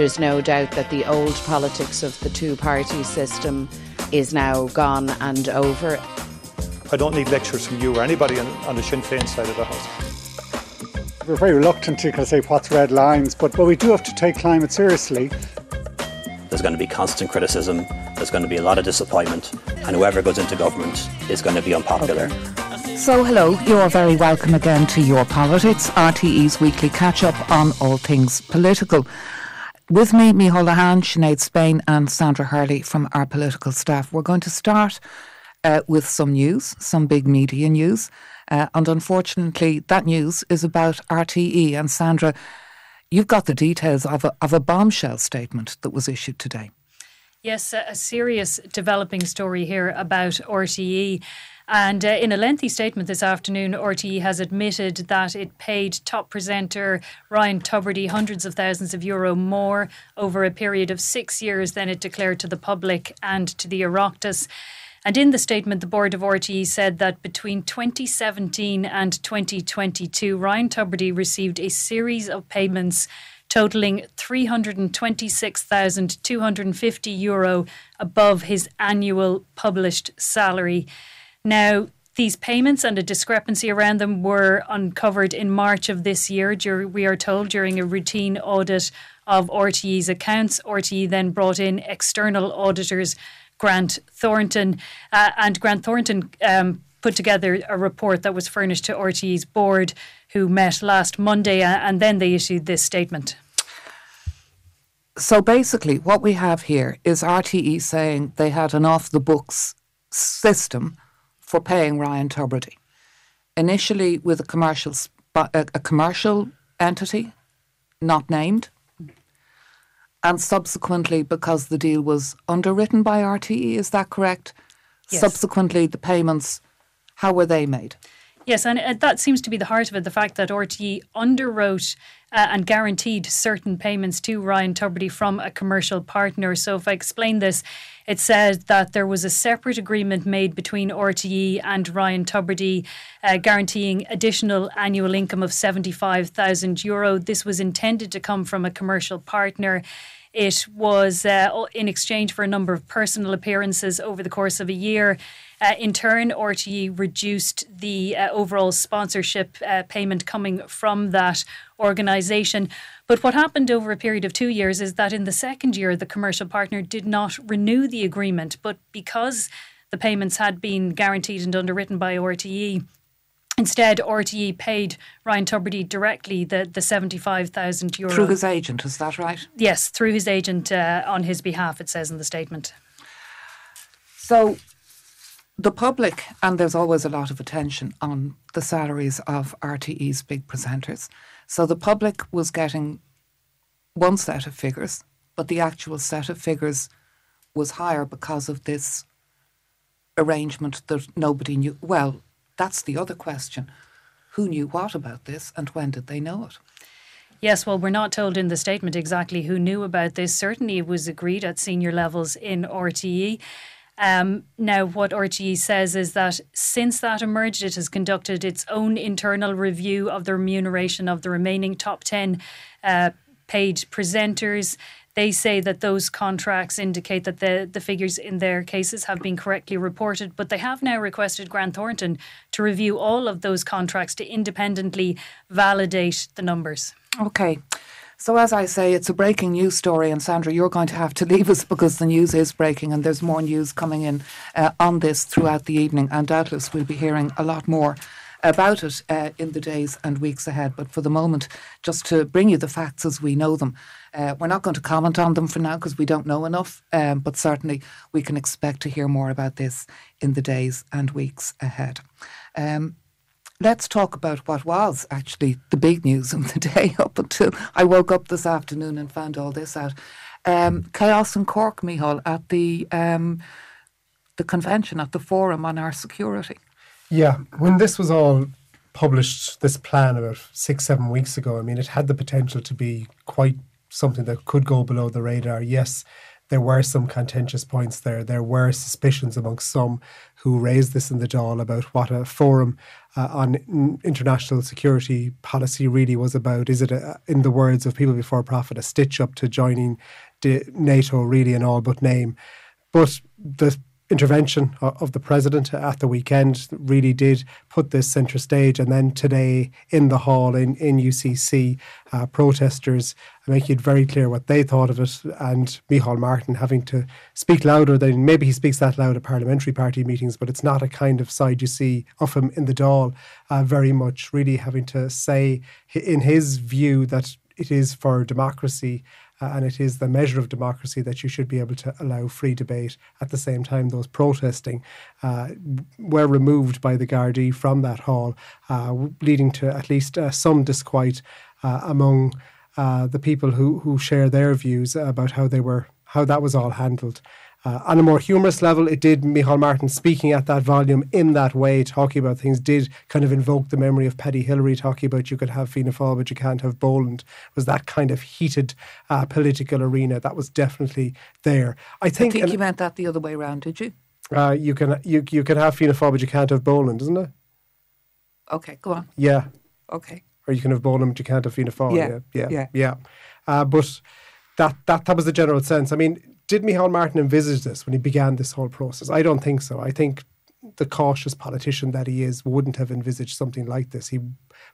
There's no doubt that the old politics of the two party system is now gone and over. I don't need lectures from you or anybody on, on the Sinn Féin side of the House. We're very reluctant to kind of say what's red lines, but, but we do have to take climate seriously. There's going to be constant criticism, there's going to be a lot of disappointment, and whoever goes into government is going to be unpopular. Okay. So, hello, you're very welcome again to Your Politics, RTE's weekly catch up on all things political. With me, Micheál Lehane, Sinead Spain, and Sandra Hurley from our political staff. We're going to start uh, with some news, some big media news. Uh, and unfortunately, that news is about RTE. And Sandra, you've got the details of a, of a bombshell statement that was issued today. Yes, a serious developing story here about RTE. And uh, in a lengthy statement this afternoon, RTE has admitted that it paid top presenter Ryan Tubridy hundreds of thousands of euro more over a period of six years than it declared to the public and to the Oireachtas. And in the statement, the board of RTE said that between 2017 and 2022, Ryan Tubridy received a series of payments totaling 326,250 euro above his annual published salary. Now, these payments and a discrepancy around them were uncovered in March of this year, we are told, during a routine audit of RTE's accounts. RTE then brought in external auditors Grant Thornton. Uh, and Grant Thornton um, put together a report that was furnished to RTE's board, who met last Monday, uh, and then they issued this statement. So basically, what we have here is RTE saying they had an off the books system for paying Ryan Tubridy. Initially, with a commercial, uh, a commercial entity, not named, and subsequently because the deal was underwritten by RTE. Is that correct? Yes. Subsequently, the payments, how were they made? Yes, and uh, that seems to be the heart of it the fact that RTE underwrote uh, and guaranteed certain payments to Ryan Tubridy from a commercial partner. So, if I explain this, it said that there was a separate agreement made between RTE and Ryan Tubridy uh, guaranteeing additional annual income of 75,000 euro. This was intended to come from a commercial partner. It was uh, in exchange for a number of personal appearances over the course of a year. Uh, in turn, RTE reduced the uh, overall sponsorship uh, payment coming from that organisation. But what happened over a period of two years is that in the second year, the commercial partner did not renew the agreement. But because the payments had been guaranteed and underwritten by RTE, Instead, RTE paid Ryan Tubridy directly the, the 75,000 euro. Through his agent, is that right? Yes, through his agent uh, on his behalf, it says in the statement. So, the public, and there's always a lot of attention on the salaries of RTE's big presenters. So, the public was getting one set of figures, but the actual set of figures was higher because of this arrangement that nobody knew. Well, that's the other question. Who knew what about this and when did they know it? Yes, well, we're not told in the statement exactly who knew about this. Certainly, it was agreed at senior levels in RTE. Um, now, what RTE says is that since that emerged, it has conducted its own internal review of the remuneration of the remaining top 10 uh, paid presenters. They say that those contracts indicate that the, the figures in their cases have been correctly reported, but they have now requested Grant Thornton to review all of those contracts to independently validate the numbers. Okay. So, as I say, it's a breaking news story, and Sandra, you're going to have to leave us because the news is breaking, and there's more news coming in uh, on this throughout the evening, and doubtless we'll be hearing a lot more about it uh, in the days and weeks ahead. But for the moment, just to bring you the facts as we know them, uh, we're not going to comment on them for now because we don't know enough, um, but certainly we can expect to hear more about this in the days and weeks ahead. Um, let's talk about what was actually the big news of the day up until I woke up this afternoon and found all this out. Um, chaos in Cork, Micheál, at the um, the convention, at the forum on our security. Yeah, when this was all published, this plan about six, seven weeks ago, I mean, it had the potential to be quite something that could go below the radar. Yes, there were some contentious points there. There were suspicions amongst some who raised this in the Dáil about what a forum uh, on international security policy really was about. Is it, a, in the words of people before profit, a stitch up to joining NATO really in all but name? But the intervention of the president at the weekend really did put this centre stage. And then today in the hall in, in UCC, uh, protesters making it very clear what they thought of it. And Micheál Martin having to speak louder than maybe he speaks that loud at parliamentary party meetings, but it's not a kind of side you see of him in the Dáil uh, very much, really having to say in his view that it is for democracy uh, and it is the measure of democracy that you should be able to allow free debate. At the same time, those protesting uh, were removed by the Gardaí from that hall, uh, leading to at least uh, some disquiet uh, among uh, the people who who share their views about how they were how that was all handled. Uh, on a more humorous level, it did Micheál Martin speaking at that volume in that way, talking about things, did kind of invoke the memory of Paddy Hillery, talking about you could have Fianna Fáil, but you can't have Boland. Was that kind of heated uh, political arena that was definitely there. I think, I think you meant that the other way around, did you? Uh, you can you you can have Fianna Fáil, but you can't have Boland, isn't it? Okay, go on. Yeah. Okay. Or you can have Boland, but you can't have Fianna Fáil. Yeah. Yeah. Yeah. yeah. yeah. Uh, but that that that was the general sense. I mean, did Micheál Martin envisage this when he began this whole process? I don't think so. I think the cautious politician that he is wouldn't have envisaged something like this. He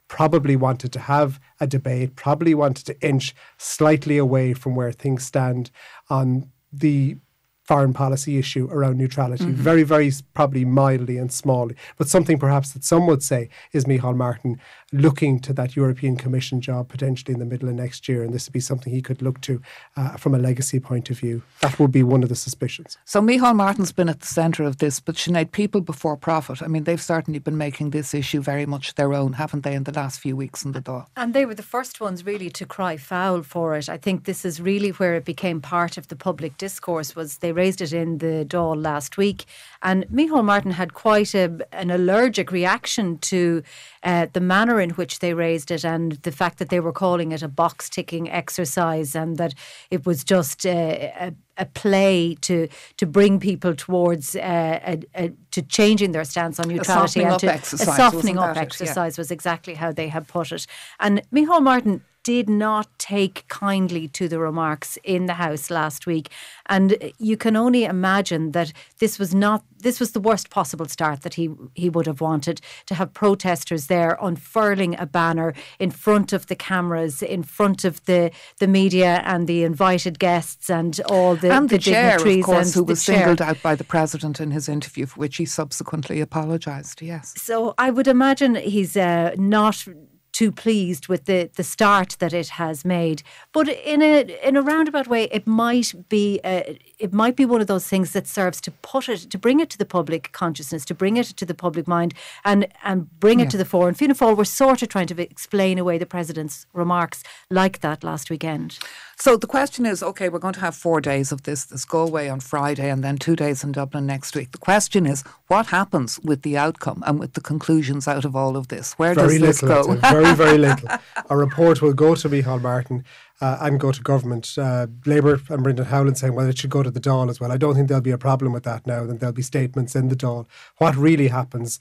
probably wanted to have a debate, probably wanted to inch slightly away from where things stand on the foreign policy issue around neutrality, mm-hmm. very, very probably mildly and smallly, but something perhaps that some would say is Micheál Martin looking to that European Commission job potentially in the middle of next year, and this would be something he could look to uh, from a legacy point of view. That would be one of the suspicions. So Micheál Martin's been at the centre of this, but Sinead, people before profit, I mean, they've certainly been making this issue very much their own, haven't they, in the last few weeks in the Dáil? And they were the first ones really to cry foul for it. I think this is really where it became part of the public discourse was they raised it in the Dáil last week. And Micheál Martin had quite a, an allergic reaction to uh, the manner in which they raised it and the fact that they were calling it a box ticking exercise and that it was just uh, a, a play to to bring people towards uh, a, a, to changing their stance on neutrality a and to, exercise, a softening up it? exercise yeah. was exactly how they had put it. And Micheál Martin did not take kindly to the remarks in the House last week. And you can only imagine that this was not this was the worst possible start that he he would have wanted to have protesters there unfurling a banner in front of the cameras, in front of the the media and the invited guests and all the and the, the chair, dignitaries of course, who was chair. singled out by the president in his interview, for which he subsequently apologised. Yes. So I would imagine he's uh, not too pleased with the, the start that it has made. But in a in a roundabout way, it might be uh, it might be one of those things that serves to put it to bring it to the public consciousness, to bring it to the public mind, and and bring it to the fore. And Fianna Fáil were sort of trying to explain away the president's remarks like that last weekend. So the question is, okay, we're going to have four days of this, this Galway on Friday and then two days in Dublin next week. The question is, what happens with the outcome and with the conclusions out of all of this? Where very does little, this go? very, very little. A report will go to Micheál Martin uh, and go to government. Uh, Labour and Brendan Howlin saying, well, it should go to the Dáil as well. I don't think there'll be a problem with that now. Then there'll be statements in the Dáil. What really happens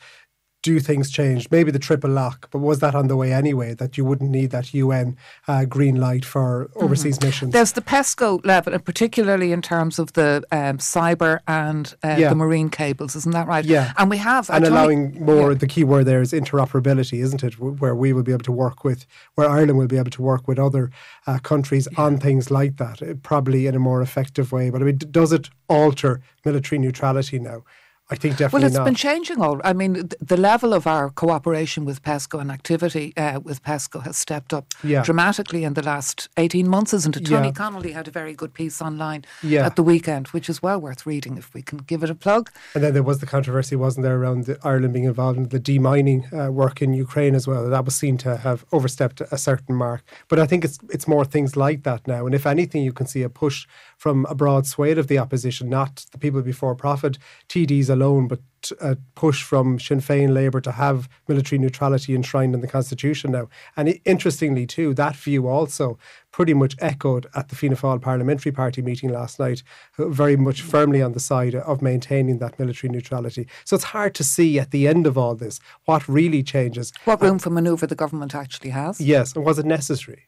do things change? Maybe the triple lock, but was that on the way anyway? That you wouldn't need that UN uh, green light for overseas mm-hmm. missions. There's the PESCO level, and particularly in terms of the um, cyber and uh, yeah. the marine cables, isn't that right? Yeah, and we have and allowing more. Yeah. The key word there is interoperability, isn't it? Where we will be able to work with, where Ireland will be able to work with other uh, countries yeah. on things like that, uh, probably in a more effective way. But I mean, does it alter military neutrality now? I think definitely Well, it's not. been changing all. I mean, the level of our cooperation with PESCO and activity uh, with PESCO has stepped up yeah. dramatically in the last 18 months, isn't it? Tony Yeah. Connolly had a very good piece online Yeah. at the weekend, which is well worth reading if we can give it a plug. And then there was the controversy, wasn't there, around the Ireland being involved in the demining uh, work in Ukraine as well. That was seen to have overstepped a certain mark. But I think it's it's more things like that now. And if anything, you can see a push from a broad swathe of the opposition, not the people before profit, TDs alone, but a push from Sinn Féin Labour to have military neutrality enshrined in the Constitution now. And interestingly, too, that view also pretty much echoed at the Fianna Fáil Parliamentary Party meeting last night, very much firmly on the side of maintaining that military neutrality. So it's hard to see at the end of all this what really changes. What room for manoeuvre the government actually has. Yes, and was it necessary?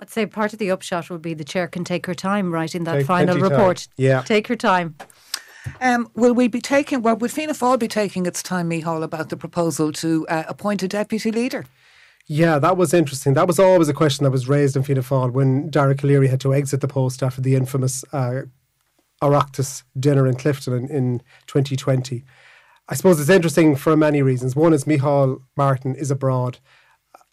I'd say part of the upshot would be the chair can take her time writing that take final report. Time. Yeah. Take her time. Um, will we be taking, well, would Fianna Fáil be taking its time, Micheál, about the proposal to uh, appoint a deputy leader? Yeah, that was interesting. That was always a question that was raised in Fianna Fáil when Dara Calleary had to exit the post after the infamous uh, Oireachtas dinner in Clifden in, in 2020. I suppose it's interesting for many reasons. One is Micheál Martin is abroad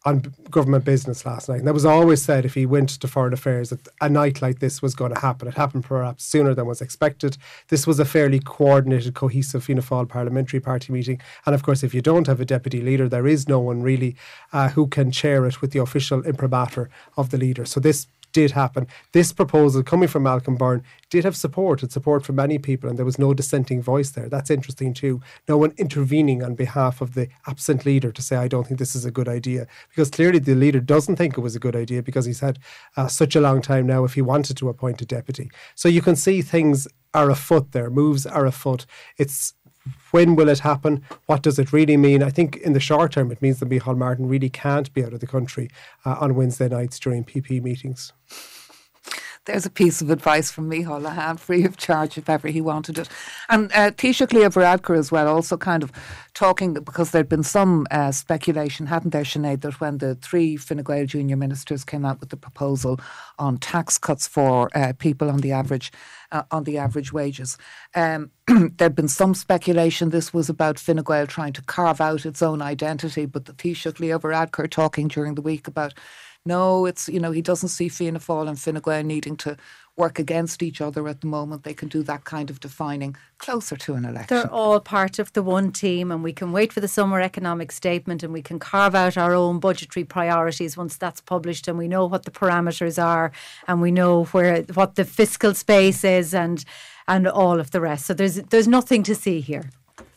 on government business last night. And that was always said if he went to foreign affairs that a night like this was going to happen. It happened perhaps sooner than was expected. This was a fairly coordinated, cohesive Fianna Fáil parliamentary party meeting. And of course, if you don't have a deputy leader, there is no one really uh, who can chair it with the official imprimatur of the leader. So this did happen. This proposal coming from Malcolm Byrne did have support and support from many people, and there was no dissenting voice there. That's interesting too. No one intervening on behalf of the absent leader to say, I don't think this is a good idea. Because clearly the leader doesn't think it was a good idea because he's had uh, such a long time now if he wanted to appoint a deputy. So you can see things are afoot there, moves are afoot. It's when will it happen? What does it really mean? I think in the short term, it means that Micheál Martin really can't be out of the country uh, on Wednesday nights during PP meetings. There's a piece of advice from Micheál Lehane, free of charge if ever he wanted it. And uh, Leo Varadkar as well, also kind of talking, because there'd been some uh, speculation, hadn't there, Sinead, that when the three Fine Gael junior ministers came out with the proposal on tax cuts for uh, people on the average uh, on the average wages. Um, there'd been some speculation this was about Fine Gael trying to carve out its own identity, but the Taoiseach Leo Varadkar talking during the week about no, it's, you know, he doesn't see Fianna Fáil and Fine Gael needing to work against each other at the moment. They can do that kind of defining closer to an election. They're all part of the one team, and we can wait for the summer economic statement and we can carve out our own budgetary priorities once that's published and we know what the parameters are and we know where what the fiscal space is and and all of the rest. So there's there's nothing to see here.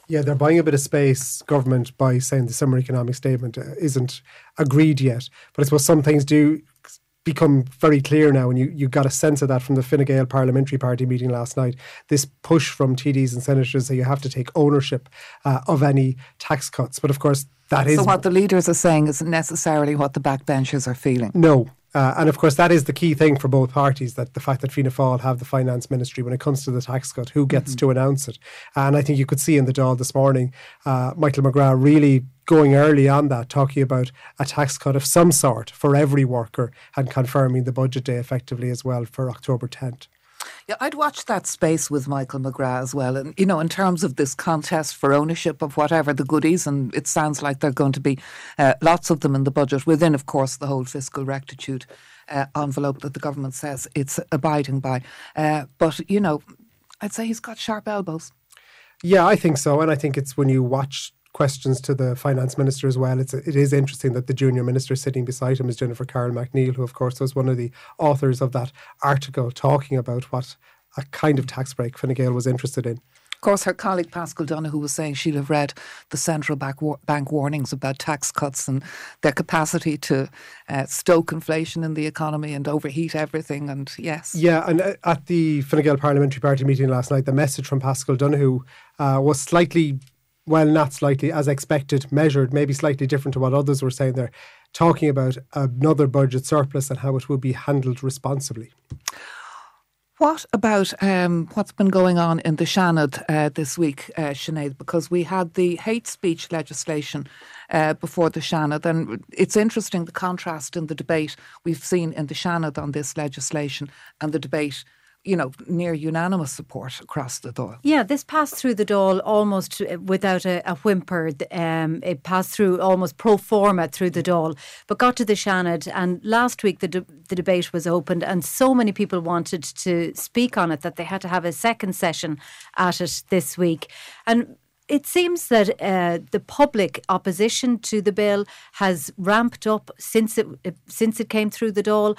Yeah, they're buying a bit of space, government, by saying the summer economic statement uh, isn't agreed yet. But I suppose some things do become very clear now, and you, you got a sense of that from the Fine Gael Parliamentary Party meeting last night. This push from TDs and senators that you have to take ownership uh, of any tax cuts. But of course, that is. So, what the leaders are saying isn't necessarily what the backbenchers are feeling. No, uh, and of course, that is the key thing for both parties that the fact that Fianna Fáil have the finance ministry when it comes to the tax cut, who gets mm-hmm. to announce it? And I think you could see in the Dáil this morning, uh, Michael McGrath really going early on that, talking about a tax cut of some sort for every worker and confirming the budget day effectively as well for October 10th. Yeah, I'd watch that space with Michael McGrath as well. And, you know, in terms of this contest for ownership of whatever the goodies, and it sounds like there are going to be uh, lots of them in the budget, within, of course, the whole fiscal rectitude uh, envelope that the government says it's abiding by. Uh, but, you know, I'd say he's got sharp elbows. Yeah, I think so. And I think it's when you watch questions to the finance minister as well. It's it is interesting that the junior minister sitting beside him is Jennifer Carroll MacNeill, who of course was one of the authors of that article talking about what a kind of tax break Fine Gael was interested in. Of course, her colleague Paschal Donohoe was saying she'd have read the central bank warnings about tax cuts and their capacity to uh, stoke inflation in the economy and overheat everything. And yes. Yeah, and uh, at the Fine Gael Parliamentary Party meeting last night, the message from Paschal Donohoe uh, was slightly well, not slightly as expected, measured, maybe slightly different to what others were saying there, talking about another budget surplus and how it will be handled responsibly. What about um, what's been going on in the Seanad uh, this week, uh, Sinead? Because we had the hate speech legislation uh, before the Seanad, and it's interesting the contrast in the debate we've seen in the Seanad on this legislation and the debate you know, near unanimous support across the Dáil. Yeah, this passed through the Dáil almost uh, without a, a whimper. Um, it passed through almost pro forma through the Dáil, but got to the Seanad. And last week the, de- the debate was opened, and so many people wanted to speak on it that they had to have a second session at it this week. And it seems that uh, the public opposition to the bill has ramped up since it since it came through the Dáil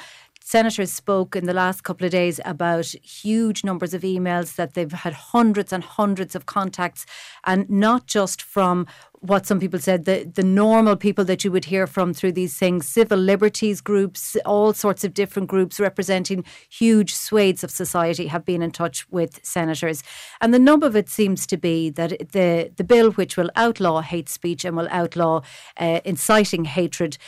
senators spoke in the last couple of days about huge numbers of emails that they've had hundreds and hundreds of contacts, and not just from what some people said the, the normal people that you would hear from through these things civil liberties groups all sorts of different groups representing huge swathes of society have been in touch with senators. And the nub of it seems to be that the the bill which will outlaw hate speech and will outlaw uh, inciting hatred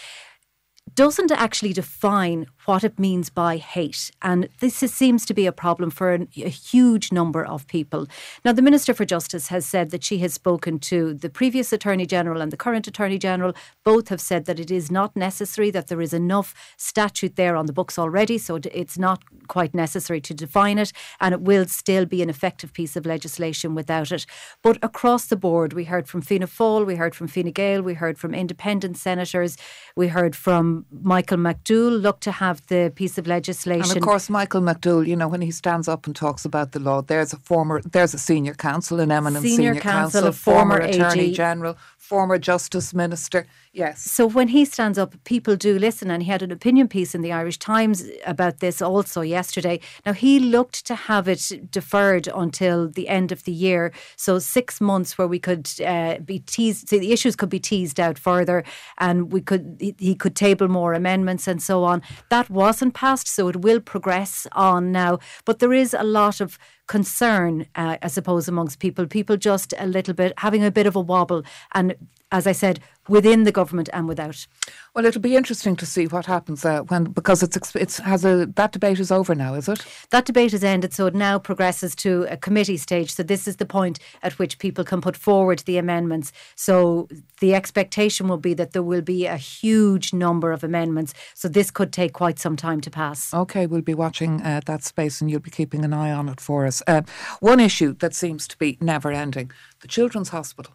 doesn't actually define what it means by hate. And this is, seems to be a problem for an, a huge number of people. Now, the Minister for Justice has said that she has spoken to the previous Attorney General and the current Attorney General. Both have said that it is not necessary, that there is enough statute there on the books already, so it's not quite necessary to define it, and it will still be an effective piece of legislation without it. But across the board, we heard from Fianna Fáil, we heard from Fine Gael, we heard from independent senators, we heard from Michael McDowell, look to have the piece of legislation. And of course, Michael McDowell, you know, when he stands up and talks about the law, there's a former, there's a senior counsel, an eminent senior, senior counsel, counsel, a former attorney AG. general, former justice minister. Yes. So when he stands up, people do listen. And he had an opinion piece in the Irish Times about this also yesterday. Now, he looked to have it deferred until the end of the year. So six months where we could uh, be teased, so the issues could be teased out further and we could he, he could table more amendments and so on. That wasn't passed, so it will progress on now. But there is a lot of concern, uh, I suppose, amongst people. People just a little bit having a bit of a wobble. And as I said, within the government and without. Well, it'll be interesting to see what happens uh, when because it's it's has a that debate is over now, is it? That debate has ended, so it now progresses to a committee stage. So this is the point at which people can put forward the amendments. So the expectation will be that there will be a huge number of amendments. So this could take quite some time to pass. Okay, we'll be watching uh, that space, and you'll be keeping an eye on it for us. Uh, one issue that seems to be never ending: the Children's Hospital.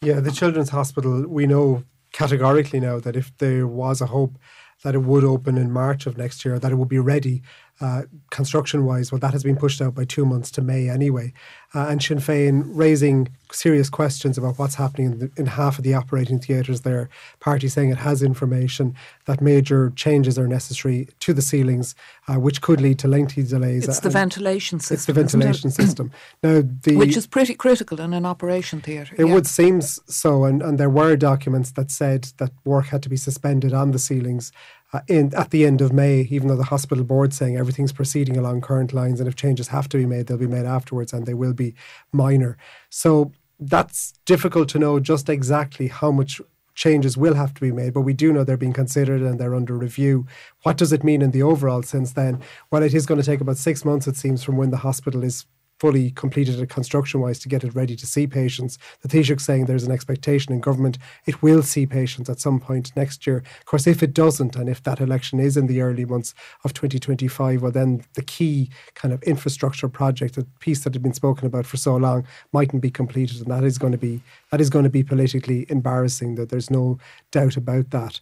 Yeah, the Children's Hospital, we know categorically now that if there was a hope that it would open in March of next year, that it would be ready uh, construction wise. Well, that has been pushed out by two months to May anyway. Uh, and Sinn Féin raising serious questions about what's happening in, the, in half of the operating theatres there. Party saying it has information that major changes are necessary to the ceilings, uh, which could lead to lengthy delays. It's the ventilation system. It's the it? ventilation system. Now, the which is pretty critical in an operation theatre. it yeah. would seem so, and, and there were documents that said that work had to be suspended on the ceilings uh, in at the end of May, even though the hospital board saying everything's proceeding along current lines, and if changes have to be made, they'll be made afterwards, and they will be minor. So that's difficult to know just exactly how much changes will have to be made, but we do know they're being considered and they're under review. What does it mean in the overall sense then? Well, it is going to take about six months, it seems, from when the hospital is fully completed it construction wise to get it ready to see patients. The Taoiseach saying there's an expectation in government it will see patients at some point next year. Of course, if it doesn't, and if that election is in the early months of 2025, well, then the key kind of infrastructure project, a piece that had been spoken about for so long, mightn't be completed, and that is going to be that is going to be politically embarrassing. That there's no doubt about that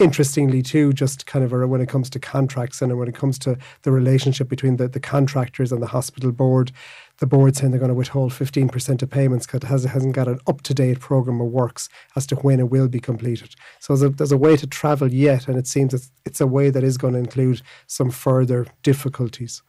interestingly too just kind of when it comes to contracts and when it comes to the relationship between the, the contractors and the hospital board the board saying they're going to withhold 15% of payments because it has, hasn't got an up-to-date programme of works as to when it will be completed. So there's a, there's a way to travel yet and it seems it's, it's a way that is going to include some further difficulties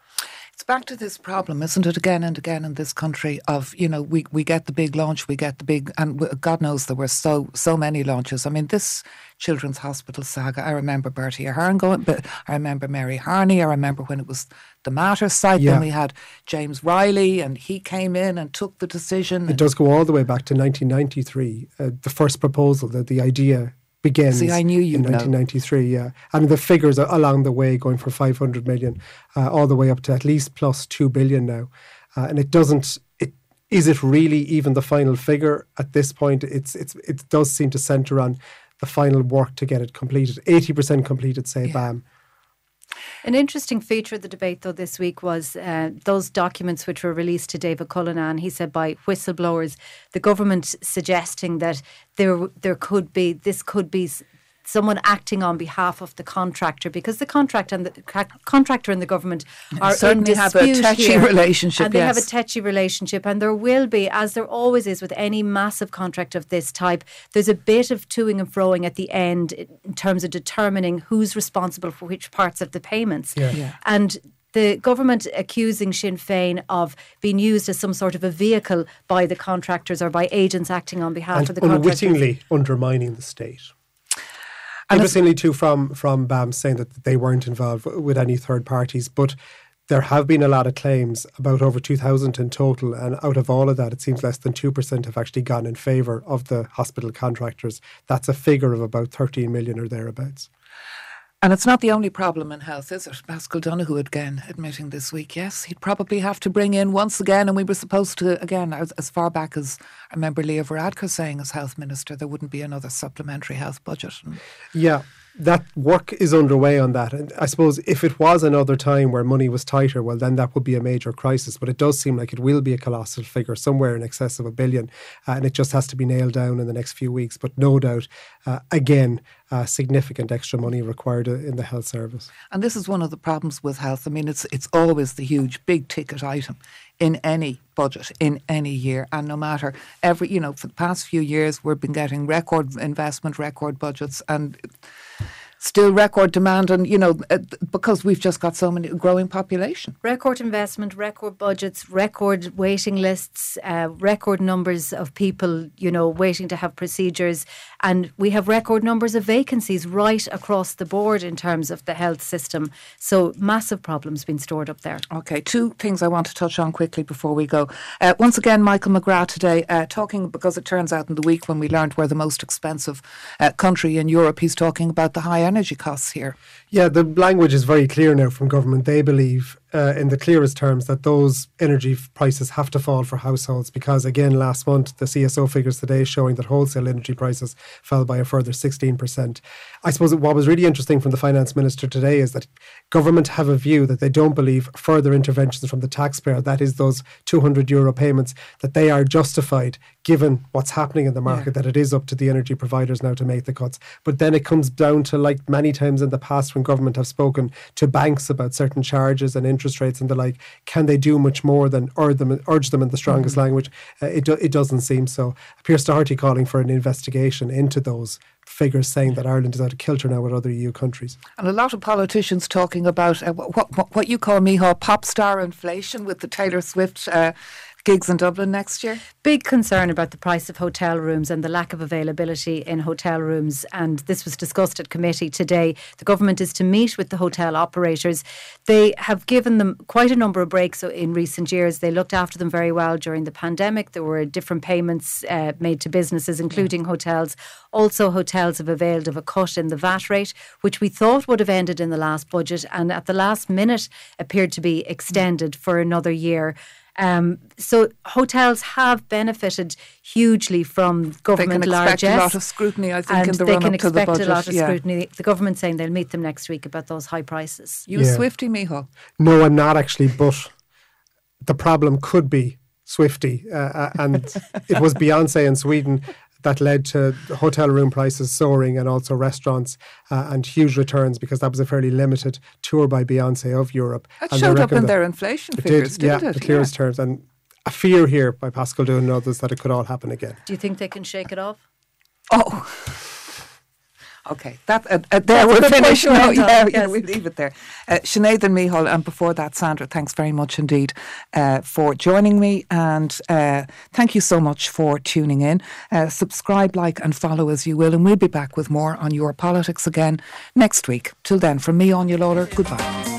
It's back to this problem, isn't it? Again and again in this country of you know we we get the big launch, we get the big, and God knows there were so so many launches. I mean this children's hospital saga. I remember Bertie Ahern going, but I remember Mary Harney. I remember when it was the Mater site. Yeah. Then we had James Reilly, and he came in and took the decision. it does go all the way back to 1993 uh, the first proposal that the idea begins See, I knew you'd in know. 1993 yeah. And the figures are along the way going from 500 million uh, all the way up to at least plus 2 billion now. Uh, and it doesn't it is it really even the final figure at this point? It's it's it does seem to center on the final work to get it completed. 80% completed say BAM An interesting feature of the debate, though, this week was uh, those documents which were released to David Cullinane. He said by whistleblowers, the government suggesting that there there could be this could be someone acting on behalf of the contractor because the contract and the ca- contractor and the government are certainly in have a dispute touchy here. relationship, and they have a yes. touchy relationship and there will be as there always is with any massive contract of this type there's a bit of toing and froing at the end in terms of determining who's responsible for which parts of the payments Yeah. Yeah. and the government accusing Sinn Féin of being used as some sort of a vehicle by the contractors or by agents acting on behalf and of the contractors. unwittingly undermining the state. Interestingly, too, from from BAM saying that they weren't involved with any third parties, but there have been a lot of claims, about over 2,000 in total, and out of all of that, it seems less than 2% have actually gone in favour of the hospital contractors. That's a figure of about 13 million or thereabouts. And it's not the only problem in health, is it? Paschal Donohoe again admitting this week, yes, he'd probably have to bring in once again, and we were supposed to, again, as, as far back as I remember Leo Varadkar saying as health minister, there wouldn't be another supplementary health budget. Yeah, that work is underway on that. And I suppose if it was another time where money was tighter, well, then that would be a major crisis. But it does seem like it will be a colossal figure, somewhere in excess of a billion. Uh, and it just has to be nailed down in the next few weeks. But no doubt, uh, again, uh, significant extra money required in the health service. And this is one of the problems with health. I mean, it's it's always the huge, big ticket item in any budget in any year, and no matter every, you know, for the past few years, we've been getting record investment, record budgets, and still record demand, and you know, uh, because we've just got so many growing population. Record investment, record budgets, record waiting lists, uh, record numbers of people, you know, waiting to have procedures. And we have record numbers of vacancies right across the board in terms of the health system. So massive problems being stored up there. Okay, two things I want to touch on quickly before we go. Uh, once again, Michael McGrath today uh, talking because it turns out in the week when we learned we're the most expensive uh, country in Europe, he's talking about the high energy costs here. Yeah, the language is very clear now from government. They believe, uh, in the clearest terms, that those energy prices have to fall for households because, again, last month, the CSO figures today showing that wholesale energy prices fell by a further 16%. I suppose what was really interesting from the finance minister today is that government have a view that they don't believe further interventions from the taxpayer, that is, those 200 euro payments, that they are justified given what's happening in the market, that it is up to the energy providers now to make the cuts. But then it comes down to, like many times in the past when government have spoken to banks about certain charges and interest rates and the like, can they do much more than urge them, urge them in the strongest language? Uh, it, do, it doesn't seem so. Pearse Doherty calling for an investigation into those figures, saying that Ireland is out of kilter now with other EU countries. And a lot of politicians talking about uh, what, what, what you call, Micheál, pop star inflation with the Taylor Swift uh, gigs in Dublin next year. Big concern about the price of hotel rooms and the lack of availability in hotel rooms. And this was discussed at committee today. The government is to meet with the hotel operators. They have given them quite a number of breaks in recent years. They looked after them very well during the pandemic. There were different payments uh, made to businesses, including hotels. Also, hotels have availed of a cut in the VAT rate, which we thought would have ended in the last budget and at the last minute appeared to be extended for another year. Um, so hotels have benefited hugely from government largesse. They government can expect a lot of scrutiny, I think, and in the they run can up to the expect budget. a lot of yeah. scrutiny. The government saying they'll meet them next week about those high prices. You Yeah. Swifty, Micheál. No, I'm not actually, but the problem could be Swifty. Uh, uh, and it was Beyonce in Sweden that led to hotel room prices soaring and also restaurants uh, and huge returns because that was a fairly limited tour by Beyonce of Europe. That And showed up in that their inflation it figures, did, yeah, didn't it? the clearest terms. And a fear here by Paschal Doon and others that it could all happen again. Do you think they can shake it off? Oh. Okay, that uh, uh, there we're finished now. end on, Yeah, yeah, we'll leave it there. Uh, Sinead and Micheál, and before that, Sandra, thanks very much indeed uh, for joining me, and uh, thank you so much for tuning in. Uh, subscribe, like, and follow as you will, and we'll be back with more on your politics again next week. Till then, from me, Áine Lawlor, goodbye.